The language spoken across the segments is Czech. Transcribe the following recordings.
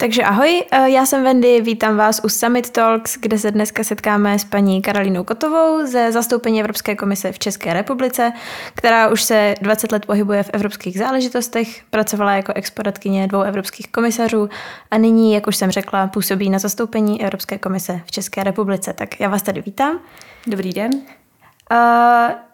Takže ahoj, eh, já jsem Wendy, vítám vás u Summit Talks, kde se dneska setkáme s paní Karolínou Kotovou ze zastoupení Evropské komise v České republice, která už se 20 let pohybuje v evropských záležitostech, pracovala jako exportkyně dvou evropských komisařů a nyní, jak už jsem řekla, působí na zastoupení Evropské komise v České republice. Tak já vás tady vítám. Dobrý den. Uh,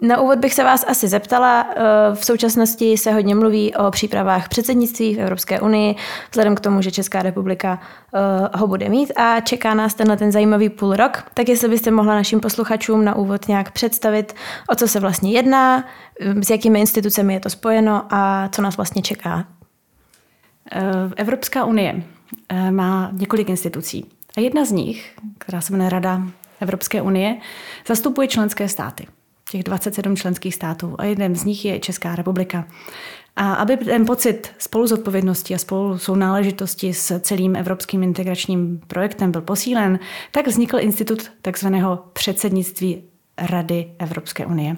na úvod bych se vás asi zeptala. Eh, v současnosti se hodně mluví o přípravách předsednictví v Evropské unii, vzhledem k tomu, že Česká republika eh, ho bude mít a čeká nás tenhle ten zajímavý půl rok. Tak jestli byste mohla našim posluchačům na úvod nějak představit, o co se vlastně jedná, eh, s jakými institucemi je to spojeno a co nás vlastně čeká. Evropská unie má několik institucí. A jedna z nich, která se jmenuje Rada Evropské unie, zastupuje členské státy těch 27 členských států a jeden z nich je Česká republika. A aby ten pocit spoluzodpovědnosti a spolu sounáležitosti s celým evropským integračním projektem byl posílen, tak vznikl institut takzvaného předsednictví Rady Evropské unie.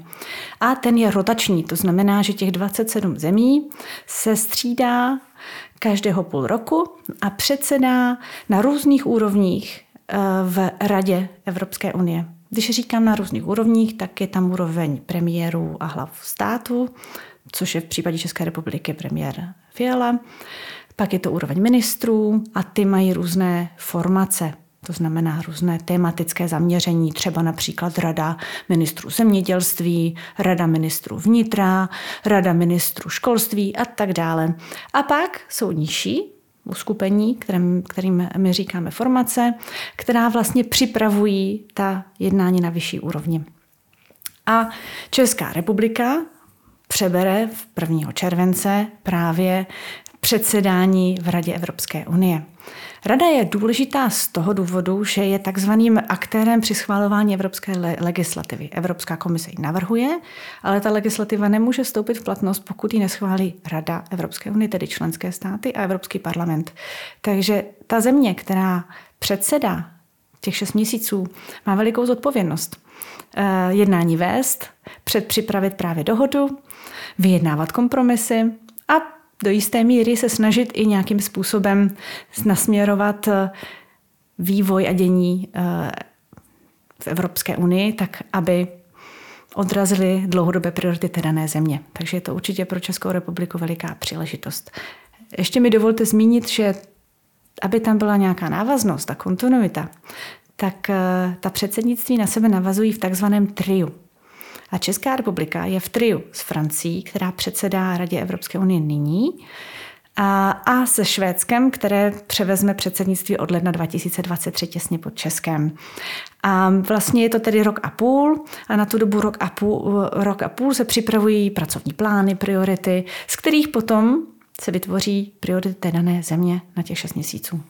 A ten je rotační, to znamená, že těch 27 zemí se střídá každého půl roku a předsedá na různých úrovních eh, v Radě Evropské unie. Když říkám na různých úrovních, tak je tam úroveň premiérů a hlav státu, což je v případě České republiky premiér Fiala. Pak je to úroveň ministrů a ty mají různé formace. To znamená různé tematické zaměření, třeba například Rada ministrů zemědělství, Rada ministrů vnitra, Rada ministrů školství a tak dále. A pak jsou nižší uskupení, kterým, kterým my říkáme formace, která vlastně připravují ta jednání na vyšší úrovni. A Česká republika přebere v 1. července právě předsedání v Radě Evropské unie. Rada je důležitá z toho důvodu, že je takzvaným aktérem při schvalování evropské legislativy. Evropská komise ji navrhuje, ale ta legislativa nemůže vstoupit v platnost, pokud ji neschválí Rada Evropské unie, tedy členské státy a Evropský parlament. Takže ta země, která předsedá těch šest měsíců, má velikou zodpovědnost. Eh, jednání vést, předpřipravit právě dohodu, vyjednávat kompromisy a do jisté míry se snažit i nějakým způsobem nasměrovat eh, vývoj a dění eh, v Evropské unii, tak aby odrazili dlouhodobé priority dané země. Takže je to určitě pro Českou republiku veliká příležitost. Ještě mi dovolte zmínit, že aby tam byla nějaká návaznost a kontinuita, tak eh, ta předsednictví na sebe navazují v takzvaném triu. A Česká republika je v triu s Francií, která předsedá Radě Evropské unie nyní, a, a se Švédskem, které převezme předsednictví od ledna 2023 těsně pod Českem. A vlastně je to tedy rok a půl a na tu dobu rok a půl, rok a půl se připravují pracovní plány, priority, z kterých potom se vytvoří priority té dané země na těch šest měsíců.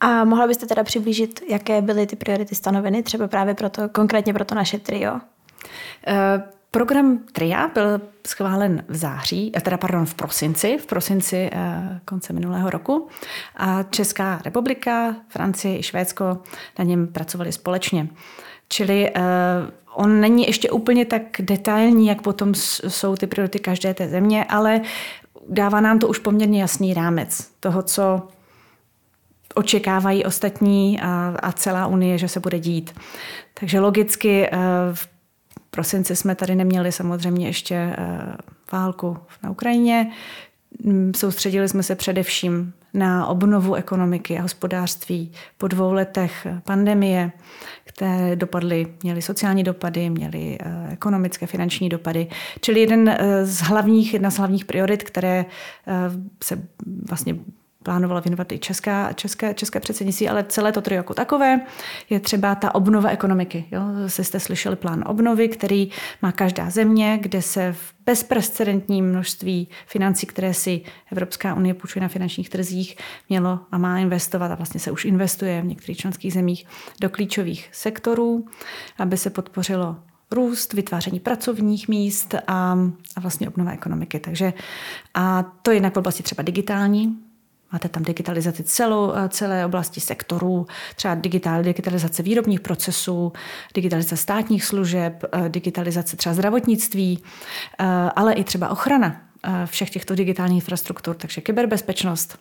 A mohla byste teda přiblížit, jaké byly ty priority stanoveny, třeba právě proto, konkrétně pro to naše trio? Eh, program TRIA byl schválen v září, eh, teda pardon, v prosinci, v prosinci eh, konce minulého roku a Česká republika, Francie i Švédsko na něm pracovali společně. Čili on není ještě úplně tak detailní, jak potom jsou ty priority každé té země, ale dává nám to už poměrně jasný rámec toho, co očekávají ostatní a, a celá Unie, že se bude dít. Takže logicky v prosinci jsme tady neměli samozřejmě ještě eh, válku na Ukrajině. Mm, soustředili jsme se především na obnovu ekonomiky a hospodářství po dvou letech pandemie, které dopadly, měly sociální dopady, měly eh, ekonomické, finanční dopady. Čili jeden eh, z hlavních, jedna z hlavních priorit, které se vlastně plánovala věnovat i česká, české, české předsednictví, ale celé to trio jako takové je třeba ta obnova ekonomiky. Jo? Zase jste slyšeli plán obnovy, který má každá země, kde se v bezprecedentním množství financí, které si Evropská unie půjčuje na finančních trzích, mělo a má investovat a vlastně se už investuje v některých členských zemích do klíčových sektorů, aby se podpořilo růst, vytváření pracovních míst a, a vlastně obnova ekonomiky. Takže a to je jinak v oblasti třeba digitální, Máte tam digitalizaci celou, eh, celé oblasti sektorů, třeba digital, digitalizace výrobních procesů, digitalizace státních služeb, eh, digitalizace třeba zdravotnictví, eh, ale i třeba ochrana všech těchto digitálních infrastruktur, takže kyberbezpečnost.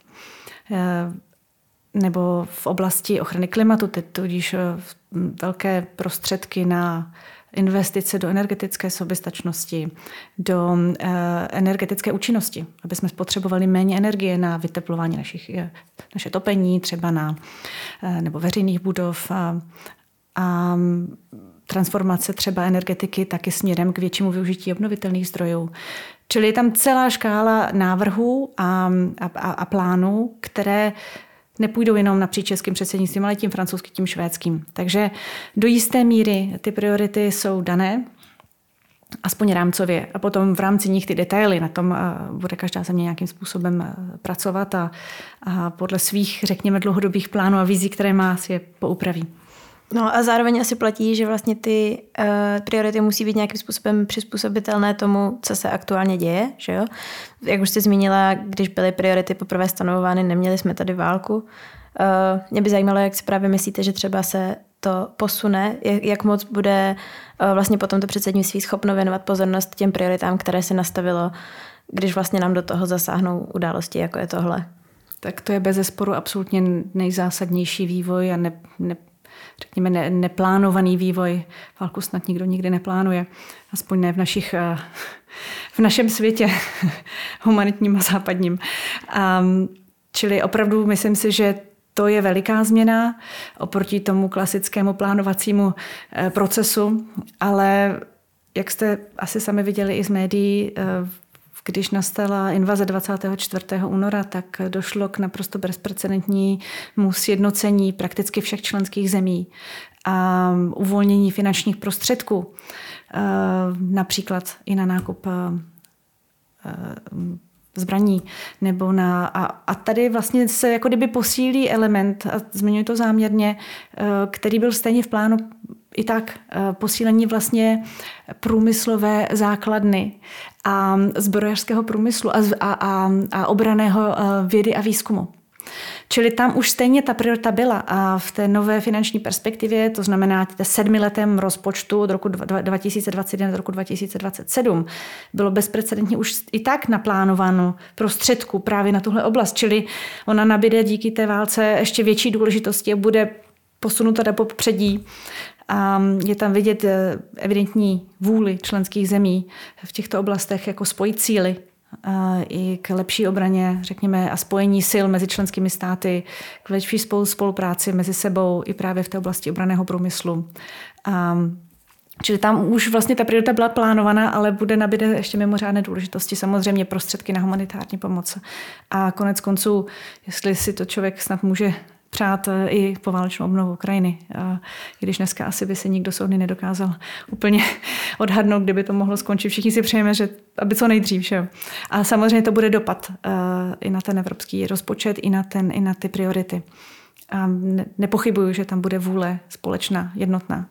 nebo v oblasti ochrany klimatu, teď tudíž velké prostředky na investice do energetické soběstačnosti, do energetické účinnosti, aby jsme spotřebovali méně energie na vyteplování našich, naše topení, třeba na nebo veřejných budov a, a transformace třeba energetiky taky směrem k většímu využití obnovitelných zdrojů. Čili je tam celá škála návrhů a, a, a plánů, které nepůjdou jenom napříč českým předsednictvím, ale tím francouzským, tím švédským. Takže do jisté míry ty priority jsou dané, aspoň rámcově. A potom v rámci nich ty detaily, na tom eh, bude každá země nějakým způsobem eh, pracovat a, a podle svých, řekněme, dlouhodobých plánů a vizí, které má, si je poupraví. No a zároveň asi platí, že vlastně ty uh, priority musí být nějakým způsobem přizpůsobitelné tomu, co se aktuálně děje, že jo? Jak už jste zmínila, když byly priority poprvé stanovovány, neměli jsme tady válku. Uh, mě by zajímalo, jak si právě myslíte, že třeba se to posune, jak, jak moc bude uh, vlastně potom to předsednictví schopno věnovat pozornost těm prioritám, které se nastavilo, když vlastně nám do toho zasáhnou události, jako je tohle. Tak to je bez zesporu absolutně nejzásadnější vývoj a ne, ne, řekněme, ne, neplánovaný vývoj. Válku snad nikdo nikdy neplánuje, aspoň ne v, našich, eh, v našem světě humanitním a západním. Um, čili opravdu myslím si, že to je veliká změna oproti tomu klasickému plánovacímu eh, procesu, ale jak jste asi sami viděli i z médií, eh, když nastala invaze 24. února, tak došlo k naprosto bezprecedentnímu sjednocení prakticky všech členských zemí a uvolnění finančních prostředků, eh, například i na nákup eh, zbraní. Nebo na, a, a tady vlastně se jako kdyby posílí element, a zmiňuji to záměrně, eh, který byl stejně v plánu i tak posílení vlastně průmyslové základny a zbrojařského průmyslu a, a, a, a obraného vědy a výzkumu. Čili tam už stejně ta priorita byla a v té nové finanční perspektivě, to znamená v sedmiletém rozpočtu od roku 2021 do roku 2027, bylo bezprecedentně už i tak naplánováno prostředku právě na tuhle oblast. Čili ona nabíde díky té válce ještě větší důležitosti a bude posunuta do popředí a je tam vidět eh, evidentní vůli členských zemí v těchto oblastech jako spojit síly i k lepší obraně, řekněme, a spojení sil mezi členskými státy, k lepší spolupráci mezi sebou i právě v té oblasti obraného průmyslu. Čili tam už vlastně ta priorita byla plánovaná, ale bude nabíde ještě mimořádné důležitosti. Samozřejmě prostředky na humanitární pomoc. A konec konců, jestli si to člověk snad může přát eh, i poválečnou obnovu Ukrajiny. A když dneska asi by se nikdo soudny nedokázal úplně odhadnout, kdyby to mohlo skončit. Všichni si přejeme, že aby co nejdřív. Že? A samozřejmě to bude dopad uh, i na ten evropský rozpočet, i na, ten, i na ty priority. A ne, nepochybuju, že tam bude vůle společná, jednotná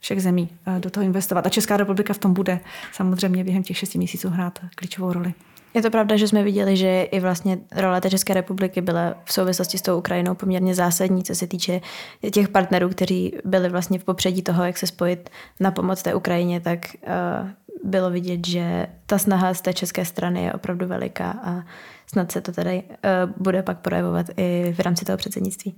všech zemí uh, do toho investovat. A Česká republika v tom bude samozřejmě během těch šesti měsíců hrát klíčovou roli. Je to pravda, že jsme viděli, že i vlastně role té České republiky byla v souvislosti s tou Ukrajinou poměrně zásadní, co se týče těch partnerů, kteří byli vlastně v popředí toho, jak se spojit na pomoc té Ukrajině, tak uh, bylo vidět, že ta snaha z té české strany je opravdu veliká a snad se to tady uh, bude pak projevovat i v rámci toho předsednictví.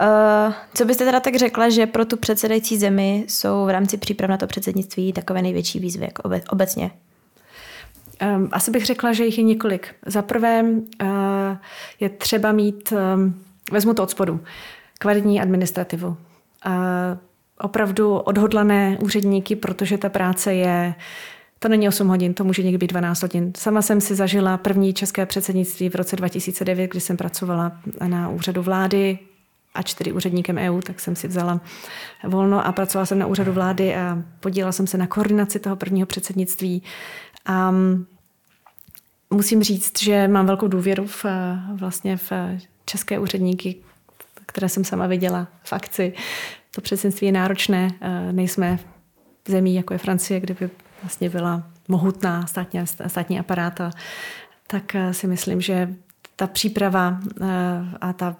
Uh, co byste teda tak řekla, že pro tu předsedající zemi jsou v rámci příprav na to předsednictví takové největší výzvy jako obecně Um, asi bych řekla, že jich je několik. Za prvé uh, je třeba mít, um, vezmu to od spodu, kvalitní administrativu. Uh, opravdu odhodlané úředníky, protože ta práce je to není 8 hodin, to může někdy být 12 hodin. Sama jsem si zažila první české předsednictví v roce 2009, kdy jsem pracovala na úřadu vlády a čtyři úředníkem EU, tak jsem si vzala volno a pracovala jsem na úřadu vlády a podílela jsem se na koordinaci toho prvního předsednictví. A musím říct, že mám velkou důvěru v, vlastně v české úředníky, které jsem sama viděla v akci. To předsednictví je náročné, nejsme v zemí, jako je Francie, kde by vlastně byla mohutná státní, státní aparáta, tak si myslím, že ta příprava a ta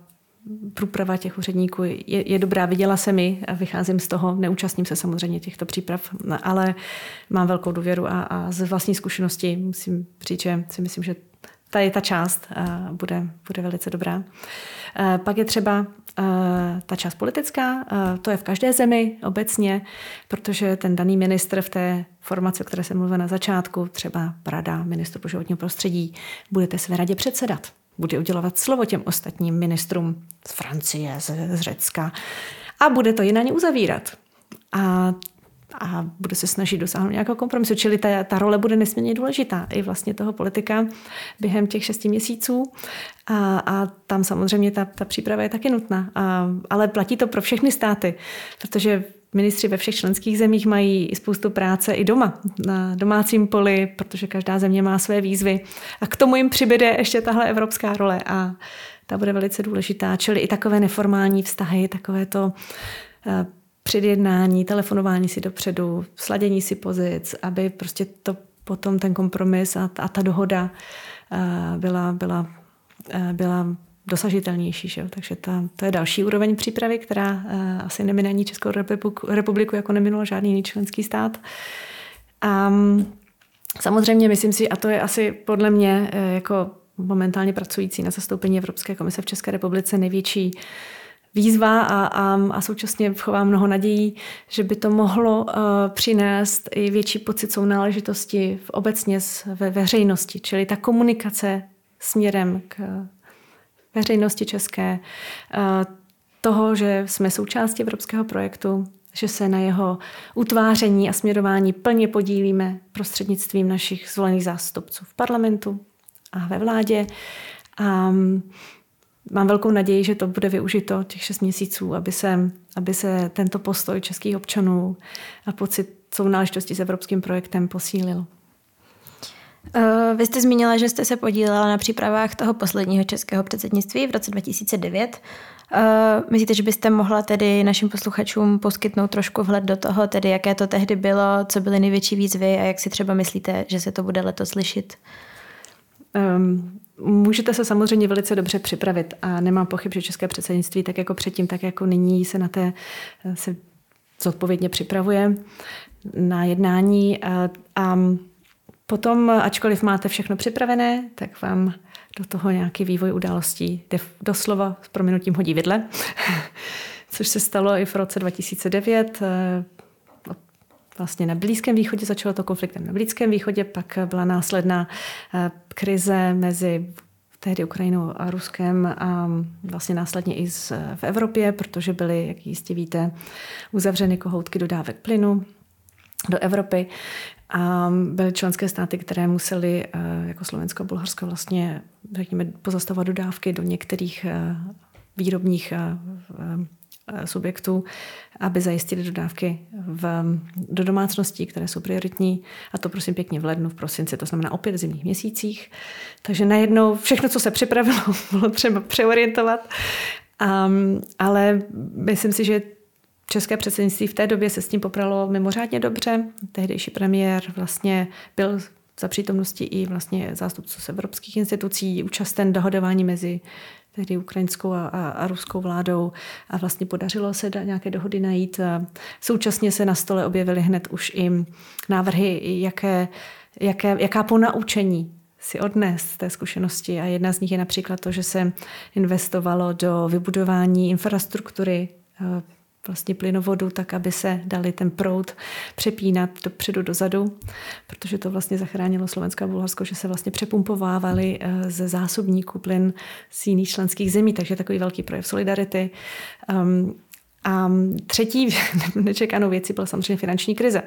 průprava těch úředníků je, je dobrá. Viděla jsem ji, vycházím z toho, neúčastním se samozřejmě těchto příprav, ale mám velkou důvěru a, a z vlastní zkušenosti musím říct, že si myslím, že tady ta část bude, bude velice dobrá. Pak je třeba ta část politická, to je v každé zemi obecně, protože ten daný ministr v té formaci, o které jsem mluvila na začátku, třeba Rada ministru pro životního prostředí, budete své radě předsedat. Bude udělovat slovo těm ostatním ministrům z Francie, z, z Řecka a bude to jinak uzavírat. A a bude se snažit dosáhnout nějakého kompromisu. Čili ta, ta role bude nesmírně důležitá i vlastně toho politika během těch šesti měsíců. A, a tam samozřejmě ta, ta příprava je taky nutná. A, ale platí to pro všechny státy, protože ministři ve všech členských zemích mají spoustu práce i doma, na domácím poli, protože každá země má své výzvy. A k tomu jim přibyde ještě tahle evropská role a ta bude velice důležitá. Čili i takové neformální vztahy, takové to eh, předjednání, telefonování si dopředu, sladění si pozic, aby prostě to potom ten kompromis a, a ta dohoda uh, byla, byla, uh, byla dosažitelnější. Že? Takže ta, to je další úroveň přípravy, která uh, asi nemine ani Českou republiku, republiku jako neminul žádný jiný členský stát. A um, samozřejmě myslím si, a to je asi podle mě jako momentálně pracující na zastoupení Evropské komise v České republice největší uh, výzva a, a, a současně chovám mnoho nadějí, že by to mohlo uh, přinést i větší pocit sounáležitosti v obecně ve veřejnosti, čili ta komunikace směrem k veřejnosti české, uh, toho, že jsme součástí evropského projektu, že se na jeho utváření a směrování plně podílíme prostřednictvím našich zvolených zástupců v parlamentu a ve vládě. Um, mám velkou naději, že to bude využito těch šest měsíců, aby se, aby se tento postoj českých občanů a pocit sounáležitosti s evropským projektem posílil. Eh, vy jste zmínila, že jste se podílela na přípravách toho posledního českého předsednictví v roce 2009. Eh, myslíte, že byste mohla tedy našim posluchačům poskytnout trošku vhled do toho, tedy jaké to tehdy bylo, co byly největší výzvy a jak si třeba myslíte, že se to bude letos slyšet? Um, Můžete se samozřejmě velice dobře připravit a nemám pochyb, že české předsednictví, tak jako předtím, tak jako nyní, se na té se zodpovědně připravuje na jednání. A, a potom, ačkoliv máte všechno připravené, tak vám do toho nějaký vývoj událostí doslova s proměnutím hodí vidle, což se stalo i v roce 2009 vlastně na Blízkém východě, začalo to konfliktem na Blízkém východě, pak byla následná eh, krize mezi tehdy Ukrajinou a Ruskem a vlastně následně i z, v Evropě, protože byly, jak jistě víte, uzavřeny kohoutky dodávek plynu do Evropy. A byly členské státy, které musely, eh, jako Slovensko a Bulharsko, vlastně, řekněme, pozastavovat dodávky do některých eh, výrobních Eh, subjektů, aby zajistili dodávky v, do domácností, které jsou prioritní. A to prosím pěkně v lednu, v prosinci, to znamená opět v zimních měsících. Takže najednou všechno, co se připravilo, bylo třeba přeorientovat. Um, ale myslím si, že České předsednictví v té době se s tím popralo mimořádně dobře. Tehdejší premiér vlastně byl za přítomnosti i vlastně zástupců z evropských institucí účasten dohodování mezi tehdy ukrajinskou a, a, a ruskou vládou a vlastně podařilo se da, nějaké dohody najít. Současně se na stole objevily hned už i návrhy, jaké, jaké, jaká ponaučení si odnést té zkušenosti. A jedna z nich je například to, že se investovalo do vybudování infrastruktury vlastně plynovodu, tak aby se dali ten proud přepínat dopředu dozadu, protože to vlastně zachránilo Slovensko a Bulharsko, že se vlastně přepumpovávali eh, ze zásobníků plyn z jiných členských zemí, takže takový velký projev solidarity. Um, a třetí nečekanou věcí byla samozřejmě finanční krize.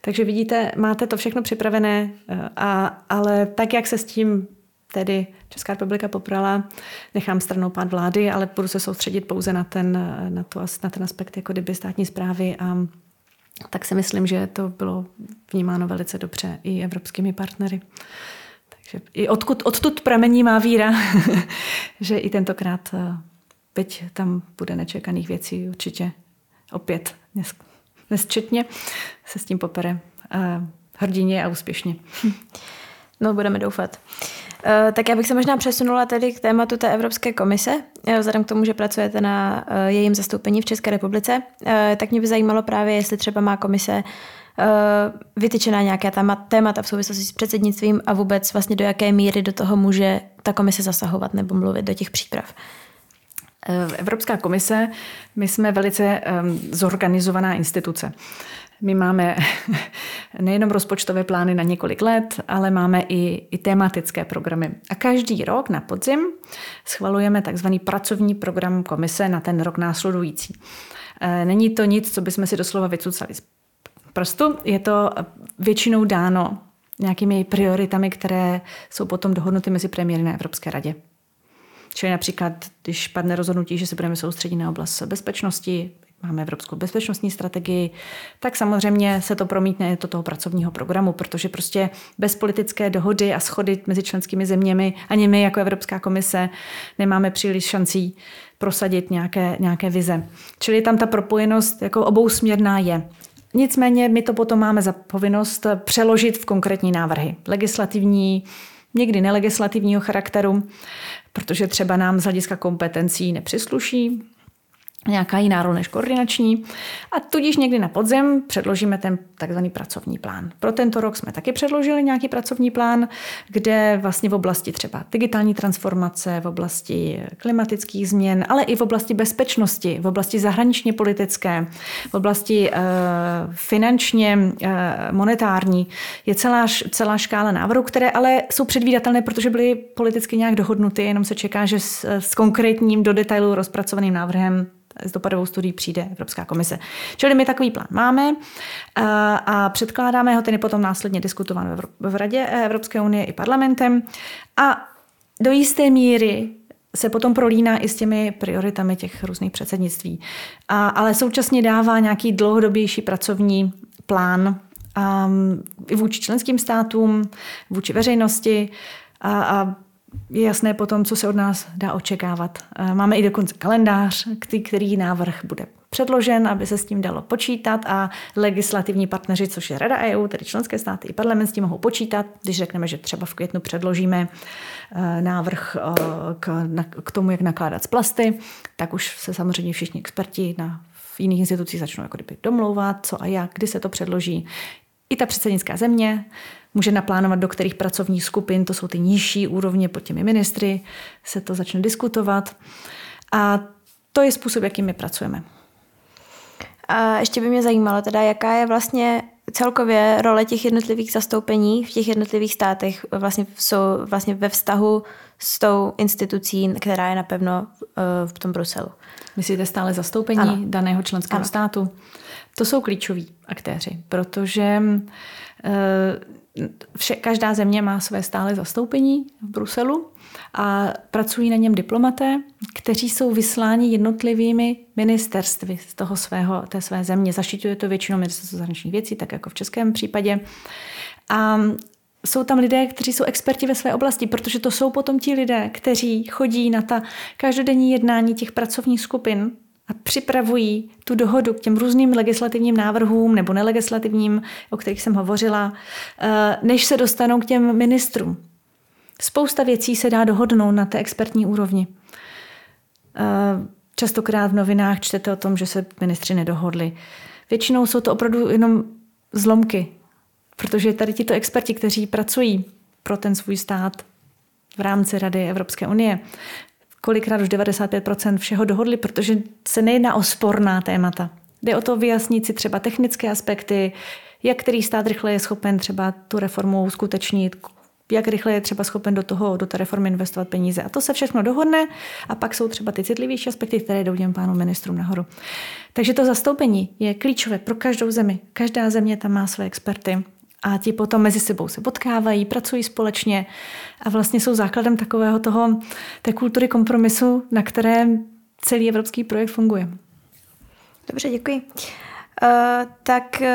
Takže vidíte, máte to všechno připravené, eh, a, ale tak, jak se s tím tedy Česká republika poprala, nechám stranou pád vlády, ale budu se soustředit pouze na ten, na to, na ten aspekt jako kdyby státní zprávy a tak si myslím, že to bylo vnímáno velice dobře i evropskými partnery. Takže i odkud, odtud pramení má víra, že i tentokrát, byť tam bude nečekaných věcí, určitě opět nesčetně se s tím popere hrdině a úspěšně. No, budeme doufat. Eh, tak já bych se možná přesunula tedy k tématu té Evropské komise, eh, vzhledem k tomu, že pracujete na eh, jejím zastoupení v České republice. Tak mě by zajímalo právě, jestli třeba má komise vytyčená nějaká témata v souvislosti s předsednictvím a vůbec vlastně do jaké míry do toho může ta komise zasahovat nebo mluvit do těch příprav? Evropská komise, my jsme velice um, zorganizovaná instituce. My máme nejenom rozpočtové plány na několik let, ale máme i, i tematické programy. A každý rok na podzim schvalujeme takzvaný pracovní program komise na ten rok následující. E, není to nic, co bychom si doslova vycucali z prstu. Je to většinou dáno nějakými prioritami, které jsou potom dohodnuty mezi premiéry na Evropské radě. Čili například, když padne rozhodnutí, že se budeme soustředit na oblast bezpečnosti, máme Evropskou bezpečnostní strategii, tak samozřejmě se to promítne do toho pracovního programu, protože prostě bez politické dohody a schody mezi členskými zeměmi ani my jako Evropská komise nemáme příliš šancí prosadit nějaké, nějaké vize. Čili tam ta propojenost jako obousměrná je. Nicméně my to potom máme za povinnost přeložit v konkrétní návrhy. Legislativní, někdy nelegislativního charakteru, protože třeba nám z hlediska kompetencí nepřisluší, nějaká jiná role než koordinační a tudíž někdy na podzem předložíme ten takzvaný pracovní plán. Pro tento rok jsme taky předložili nějaký pracovní plán, kde vlastně v oblasti třeba digitální transformace, v oblasti klimatických změn, ale i v oblasti bezpečnosti, v oblasti zahraničně politické, v oblasti uh, finančně uh, monetární je celá, celá škála návrhů, které ale jsou předvídatelné, protože byly politicky nějak dohodnuty, jenom se čeká, že s, s konkrétním do detailu rozpracovaným návrhem s dopadovou studií přijde Evropská komise. Čili my takový plán máme a, a předkládáme ho, ten je potom následně diskutován v Radě Evropské unie i parlamentem a do jisté míry se potom prolíná i s těmi prioritami těch různých předsednictví. A, ale současně dává nějaký dlouhodobější pracovní plán um, i vůči členským státům, vůči veřejnosti a, a je jasné potom, co se od nás dá očekávat. Eh, máme i dokonce kalendář, který návrh bude předložen, aby se s tím dalo počítat a legislativní partneři, což je Rada EU, tedy členské státy i parlament s tím mohou počítat. Když řekneme, že třeba v květnu předložíme eh, návrh eh, k, tomu, jak nakládat s plasty, tak už se samozřejmě všichni experti na v jiných institucích začnou jako domlouvat, co a jak, kdy se to předloží. I ta předsednická země může naplánovat, do kterých pracovních skupin, to jsou ty nižší úrovně pod těmi ministry, se to začne diskutovat. A to je způsob, jakým my pracujeme. A ještě by mě zajímalo teda, jaká je vlastně celkově role těch jednotlivých zastoupení v těch jednotlivých státech vlastně, jsou vlastně ve vztahu s tou institucí, která je napevno uh, v tom Bruselu. Myslíte stále zastoupení ano. daného členského ano. státu? To jsou klíčoví aktéři, protože uh, vše, každá země má své stále zastoupení v Bruselu a pracují na něm diplomaté, kteří jsou vysláni jednotlivými ministerstvy z toho svého, té své země. Zaštiťuje to většinou ministerstvo zahraničních věcí, tak jako v českém případě. A jsou tam lidé, kteří jsou experti ve své oblasti, protože to jsou potom ti lidé, kteří chodí na ta každodenní jednání těch pracovních skupin a připravují tu dohodu k těm různým legislativním návrhům nebo nelegislativním, o kterých jsem hovořila, eh, než se dostanou k těm ministrům. Spousta věcí se dá dohodnout na té expertní úrovni. Eh, častokrát v novinách čtete o tom, že se ministři nedohodli. Většinou jsou to opravdu jenom zlomky, protože tady tito experti, kteří pracují pro ten svůj stát v rámci Rady Evropské unie, kolikrát už 95% všeho dohodli, protože se nejedná o sporná témata. Jde o to vyjasnit si třeba technické aspekty, jak který stát rychle je schopen třeba tu reformu uskutečnit, jak rychle je třeba schopen do toho, do té reformy investovat peníze. A to se všechno dohodne a pak jsou třeba ty citlivější aspekty, které jdou těm pánům ministrům nahoru. Takže to zastoupení je klíčové pro každou zemi. Každá země tam má své experty a ti potom mezi sebou se potkávají, pracují společně a vlastně jsou základem takového toho, té kultury kompromisu, na kterém celý evropský projekt funguje. Dobře, děkuji. Uh, tak uh,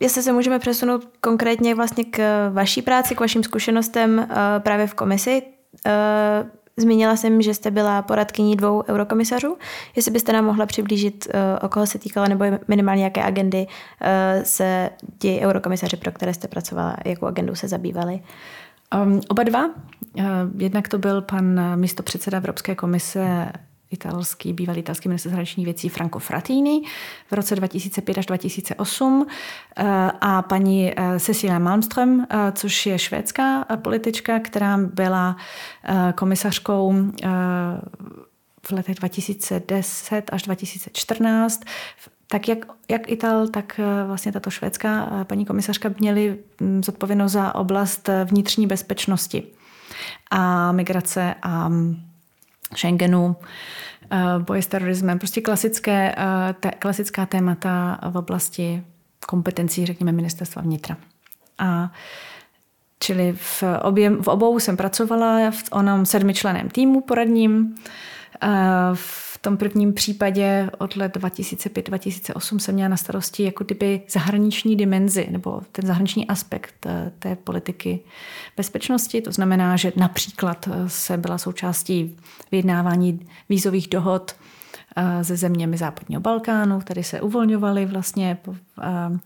jestli se můžeme přesunout konkrétně vlastně k vaší práci, k vašim zkušenostem uh, právě v komisi. Uh, Zmínila jsem, že jste byla poradkyní dvou eurokomisařů. Jestli byste nám mohla přiblížit, eh, o koho se týkala, nebo minimálně jaké agendy eh, se ti eurokomisaři, pro které jste pracovala, jakou agendou se zabývali? Um, oba dva. Uh, jednak to byl pan místopředseda Evropské komise italský, bývalý italský minister zahraničních věcí Franco Frattini v roce 2005 až 2008 a paní Cecilia Malmström, což je švédská politička, která byla komisařkou v letech 2010 až 2014 tak jak, jak Ital, tak eh, vlastně tato švédská eh, paní komisařka měly mm, zodpovědnost za oblast eh, vnitřní bezpečnosti a migrace a mm, Schengenu, boje s terorismem, prostě klasické, te, klasická témata v oblasti kompetencí, řekněme, ministerstva vnitra. A čili v, obě, v obou jsem pracovala v onom sedmičleném týmu poradním. V tom prvním případě od let 2005-2008 jsem měla na starosti jako typy zahraniční dimenzi nebo ten zahraniční aspekt té, té politiky bezpečnosti. To znamená, že například eh, se byla součástí vyjednávání vízových dohod eh, se zeměmi západního Balkánu, které se uvolňovaly vlastně eh,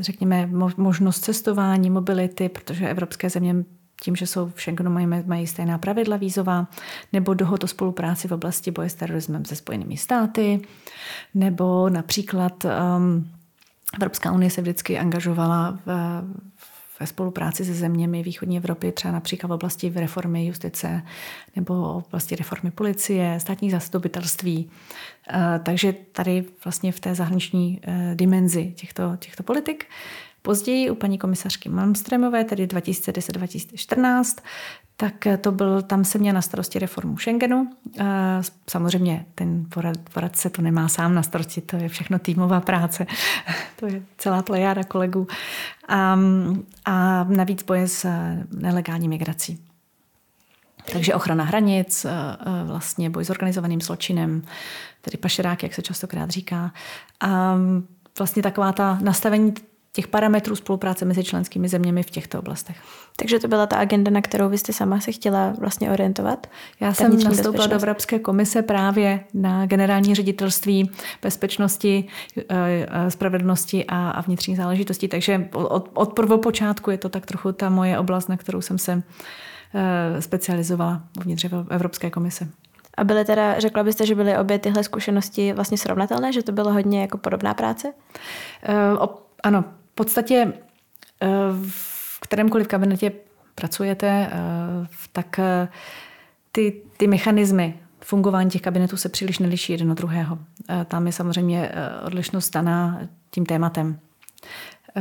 řekněme, možnost cestování, mobility, protože evropské země tím, že jsou v Schengenu mají, mají stejná pravidla vízová, nebo dohod o spolupráci v oblasti boje s terorismem se Spojenými státy, nebo například um, Evropská unie se vždycky angažovala v, ve spolupráci se zeměmi východní Evropy, třeba například v oblasti reformy justice nebo v oblasti reformy policie, státních zastupitelství. Uh, takže tady vlastně v té zahraniční uh, dimenzi těchto, těchto politik Později u paní komisařky Malmströmové, tedy 2010-2014, tak to byl, tam se měl na starosti reformu Schengenu. Samozřejmě ten poradce to nemá sám na starosti, to je všechno týmová práce, to je celá plejáda kolegů. A, a navíc boje s nelegální migrací. Takže ochrana hranic, vlastně boj s organizovaným zločinem, tedy pašerák, jak se častokrát říká. A vlastně taková ta nastavení těch parametrů spolupráce mezi členskými zeměmi v těchto oblastech. Takže to byla ta agenda, na kterou vy jste sama se chtěla vlastně orientovat? Já jsem nastoupila do Evropské komise právě na generální ředitelství bezpečnosti, eh, eh, spravedlnosti a vnitřních záležitostí, takže od, od prvopočátku je to tak trochu ta moje oblast, na kterou jsem se eh, specializovala uvnitř Evropské komise. A byly teda, řekla byste, že byly obě tyhle zkušenosti vlastně srovnatelné, že to bylo hodně jako podobná práce? Uh, ano, podstatě eh, v kterémkoliv kabinetě pracujete, eh, tak eh, ty, ty mechanismy fungování těch kabinetů se příliš neliší jeden od druhého. Tam je samozřejmě odlišnost daná tím tématem.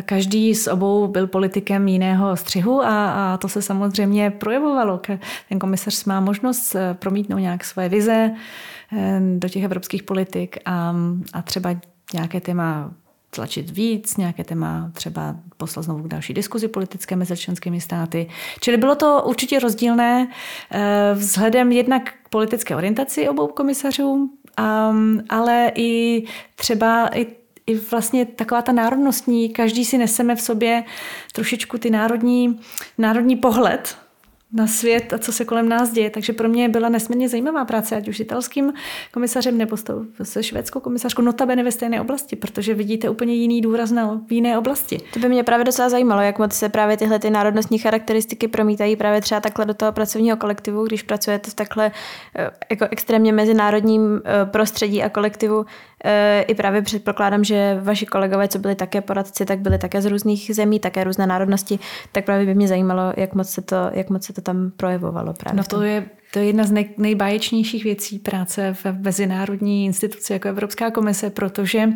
Každý z obou byl politikem jiného střihu a, a to se samozřejmě projevovalo. Ten komisař má možnost promítnout nějak svoje vize do těch evropských politik a, a třeba nějaké téma tlačit víc, nějaké téma třeba poslat znovu k další diskuzi politické mezi členskými státy. Čili bylo to určitě rozdílné eh, vzhledem jednak k politické orientaci obou komisařů, ale i třeba i i vlastně taková ta národnostní, každý si neseme v sobě trošičku ty národní, národní pohled na svět a co se kolem nás děje. Takže pro mě byla nesmírně zajímavá práce, ať už s italským komisařem nebo se švédskou komisařkou, notabene ve stejné oblasti, protože vidíte úplně jiný důraz na v jiné oblasti. To by mě právě docela zajímalo, jak moc se právě tyhle ty národnostní charakteristiky promítají právě třeba takhle do toho pracovního kolektivu, když pracujete v takhle eh, jako extrémně mezinárodním eh, prostředí a kolektivu. Eh, I právě předpokládám, že vaši kolegové, co byli také poradci, tak byli také z různých zemí, také různé národnosti, tak právě by mě zajímalo, jak moc se to, jak moc se to tam projevovalo. Právě no to je, to je jedna z nej, nejbáječnějších věcí práce v mezinárodní instituci jako Evropská komise, protože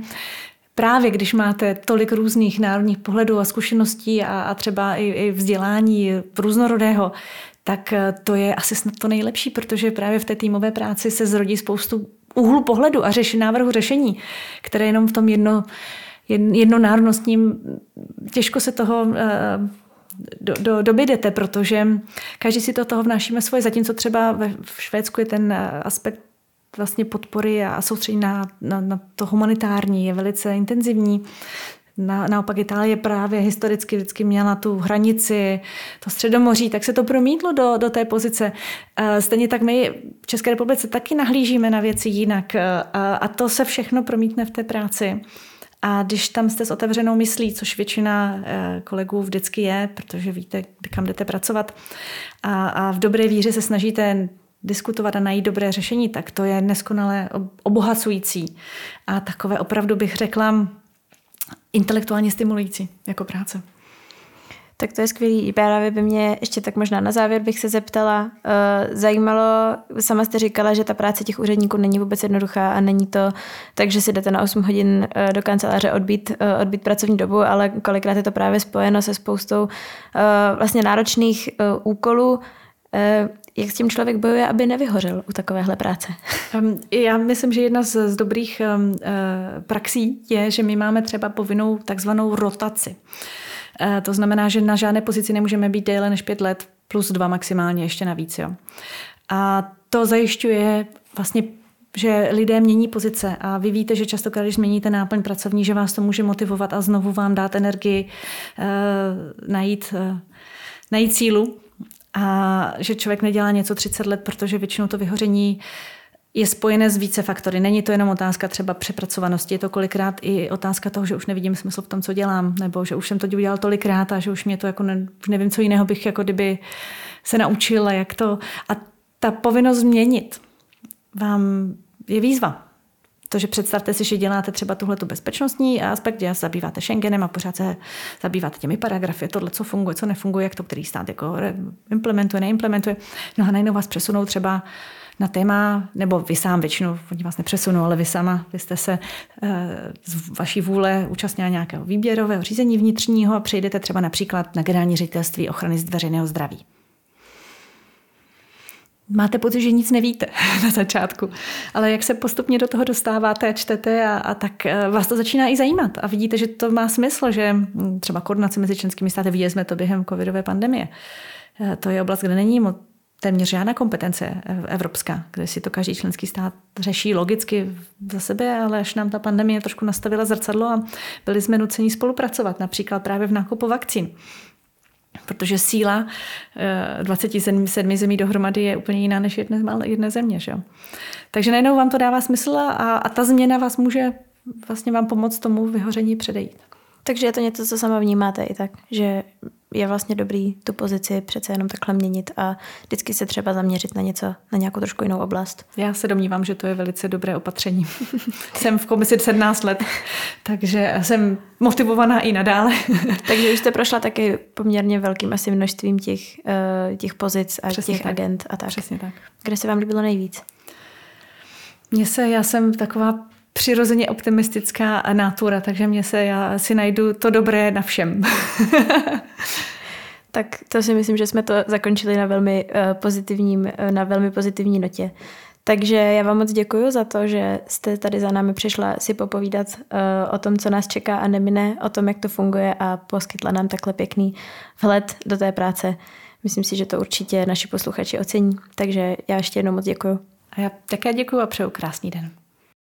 právě když máte tolik různých národních pohledů a zkušeností a, a třeba i, i vzdělání různorodého, tak to je asi snad to nejlepší, protože právě v té týmové práci se zrodí spoustu úhlu pohledu a řeši návrhu řešení, které jenom v tom jedno, jednonárodnostním těžko se toho eh, do, do, dobydete, protože každý si to toho vnášíme svoje, zatímco třeba ve, v Švédsku je ten eh, aspekt vlastně podpory a soustředění na, na, na to humanitární je velice intenzivní. Na, naopak Itálie právě historicky vždycky měla tu hranici, to středomoří, tak se to promítlo do, do té pozice. Stejně tak my v České republice taky nahlížíme na věci jinak a, a to se všechno promítne v té práci. A když tam jste s otevřenou myslí, což většina eh, kolegů vždycky je, protože víte, kam jdete pracovat, a, a v dobré víře se snažíte diskutovat a najít dobré řešení, tak to je neskonale obohacující. A takové opravdu bych řekla intelektuálně stimulující jako práce. Tak to je skvělý. Právě by mě ještě tak možná na závěr bych se zeptala. Eh, zajímalo, sama jste říkala, že ta práce těch úředníků není vůbec jednoduchá a není to tak, že si jdete na 8 hodin eh, do kanceláře odbít, eh, odbít pracovní dobu, ale kolikrát je to právě spojeno se spoustou vlastně náročných úkolů. Jak s tím člověk bojuje, aby nevyhořel u takovéhle práce? Já myslím, že jedna z, z dobrých praxí je, že my máme třeba povinnou takzvanou rotaci. Eh, to znamená, že na žádné pozici nemůžeme být déle než pět let, plus dva maximálně ještě navíc. Jo. A to zajišťuje vlastně že lidé mění pozice a vy víte, že často, když změníte náplň pracovní, že vás to může motivovat a znovu vám dát energii, e, najít, e, najít sílu a že člověk nedělá něco 30 let, protože většinou to vyhoření je spojené s více faktory. Není to jenom otázka třeba přepracovanosti, je to kolikrát i otázka toho, že už nevidím smysl v tom, co dělám, nebo že už jsem to udělal tolikrát a že už mě to jako ne, nevím, co jiného bych jako kdyby se naučila, jak to. A ta povinnost změnit vám je výzva. To, že představte si, že děláte třeba tuhletu bezpečnostní aspekt, že zabýváte Schengenem a pořád se zabýváte těmi paragrafy, tohle, co funguje, co nefunguje, jak to který stát jako implementuje, neimplementuje. No a najednou vás přesunou třeba na téma, nebo vy sám většinou, oni vás nepřesunou, ale vy sama, vy jste se eh, z vaší vůle účastnila nějakého výběrového řízení vnitřního a přejdete třeba například na generální ředitelství ochrany veřejného zdraví. Máte pocit, že nic nevíte na začátku, ale jak se postupně do toho dostáváte a čtete a, a tak eh, vás to začíná i zajímat a vidíte, že to má smysl, že hm, třeba koordinace mezi členskými státy, viděli jsme to během covidové pandemie. Eh, to je oblast, kde není moc téměř žádná kompetence evropská, kde si to každý členský stát řeší logicky za sebe, ale až nám ta pandemie trošku nastavila zrcadlo a byli jsme nuceni spolupracovat, například právě v nákupu vakcín. Protože síla 27 eh, zemí dohromady je úplně jiná než jedné, jedné země. Že? Takže najednou vám to dává smysl a, a ta změna vás může vlastně vám pomoct tomu vyhoření předejít. Takže je to něco, co sama vnímáte i tak, že je vlastně dobrý tu pozici přece jenom takhle měnit a vždycky se třeba zaměřit na něco, na nějakou trošku jinou oblast. Já se domnívám, že to je velice dobré opatření. jsem v komisi 17 let, takže jsem motivovaná i nadále. takže už jste prošla taky poměrně velkým asi množstvím těch, eh, těch pozic a Přesně těch tak. agent a tak. Přesně tak. Kde se vám líbilo nejvíc? Mně se, já jsem taková přirozeně optimistická natura, takže mě se, já si najdu to dobré na všem. tak to si myslím, že jsme to zakončili na velmi uh, pozitivním, uh, na velmi pozitivní notě. Takže já vám moc děkuji za to, že jste tady za námi přišla si popovídat uh, o tom, co nás čeká a nemine, o tom, jak to funguje a poskytla nám takhle pěkný vhled do té práce. Myslím si, že to určitě naši posluchači ocení. Takže já ještě jednou moc děkuji. A já také děkuji a přeju krásný den.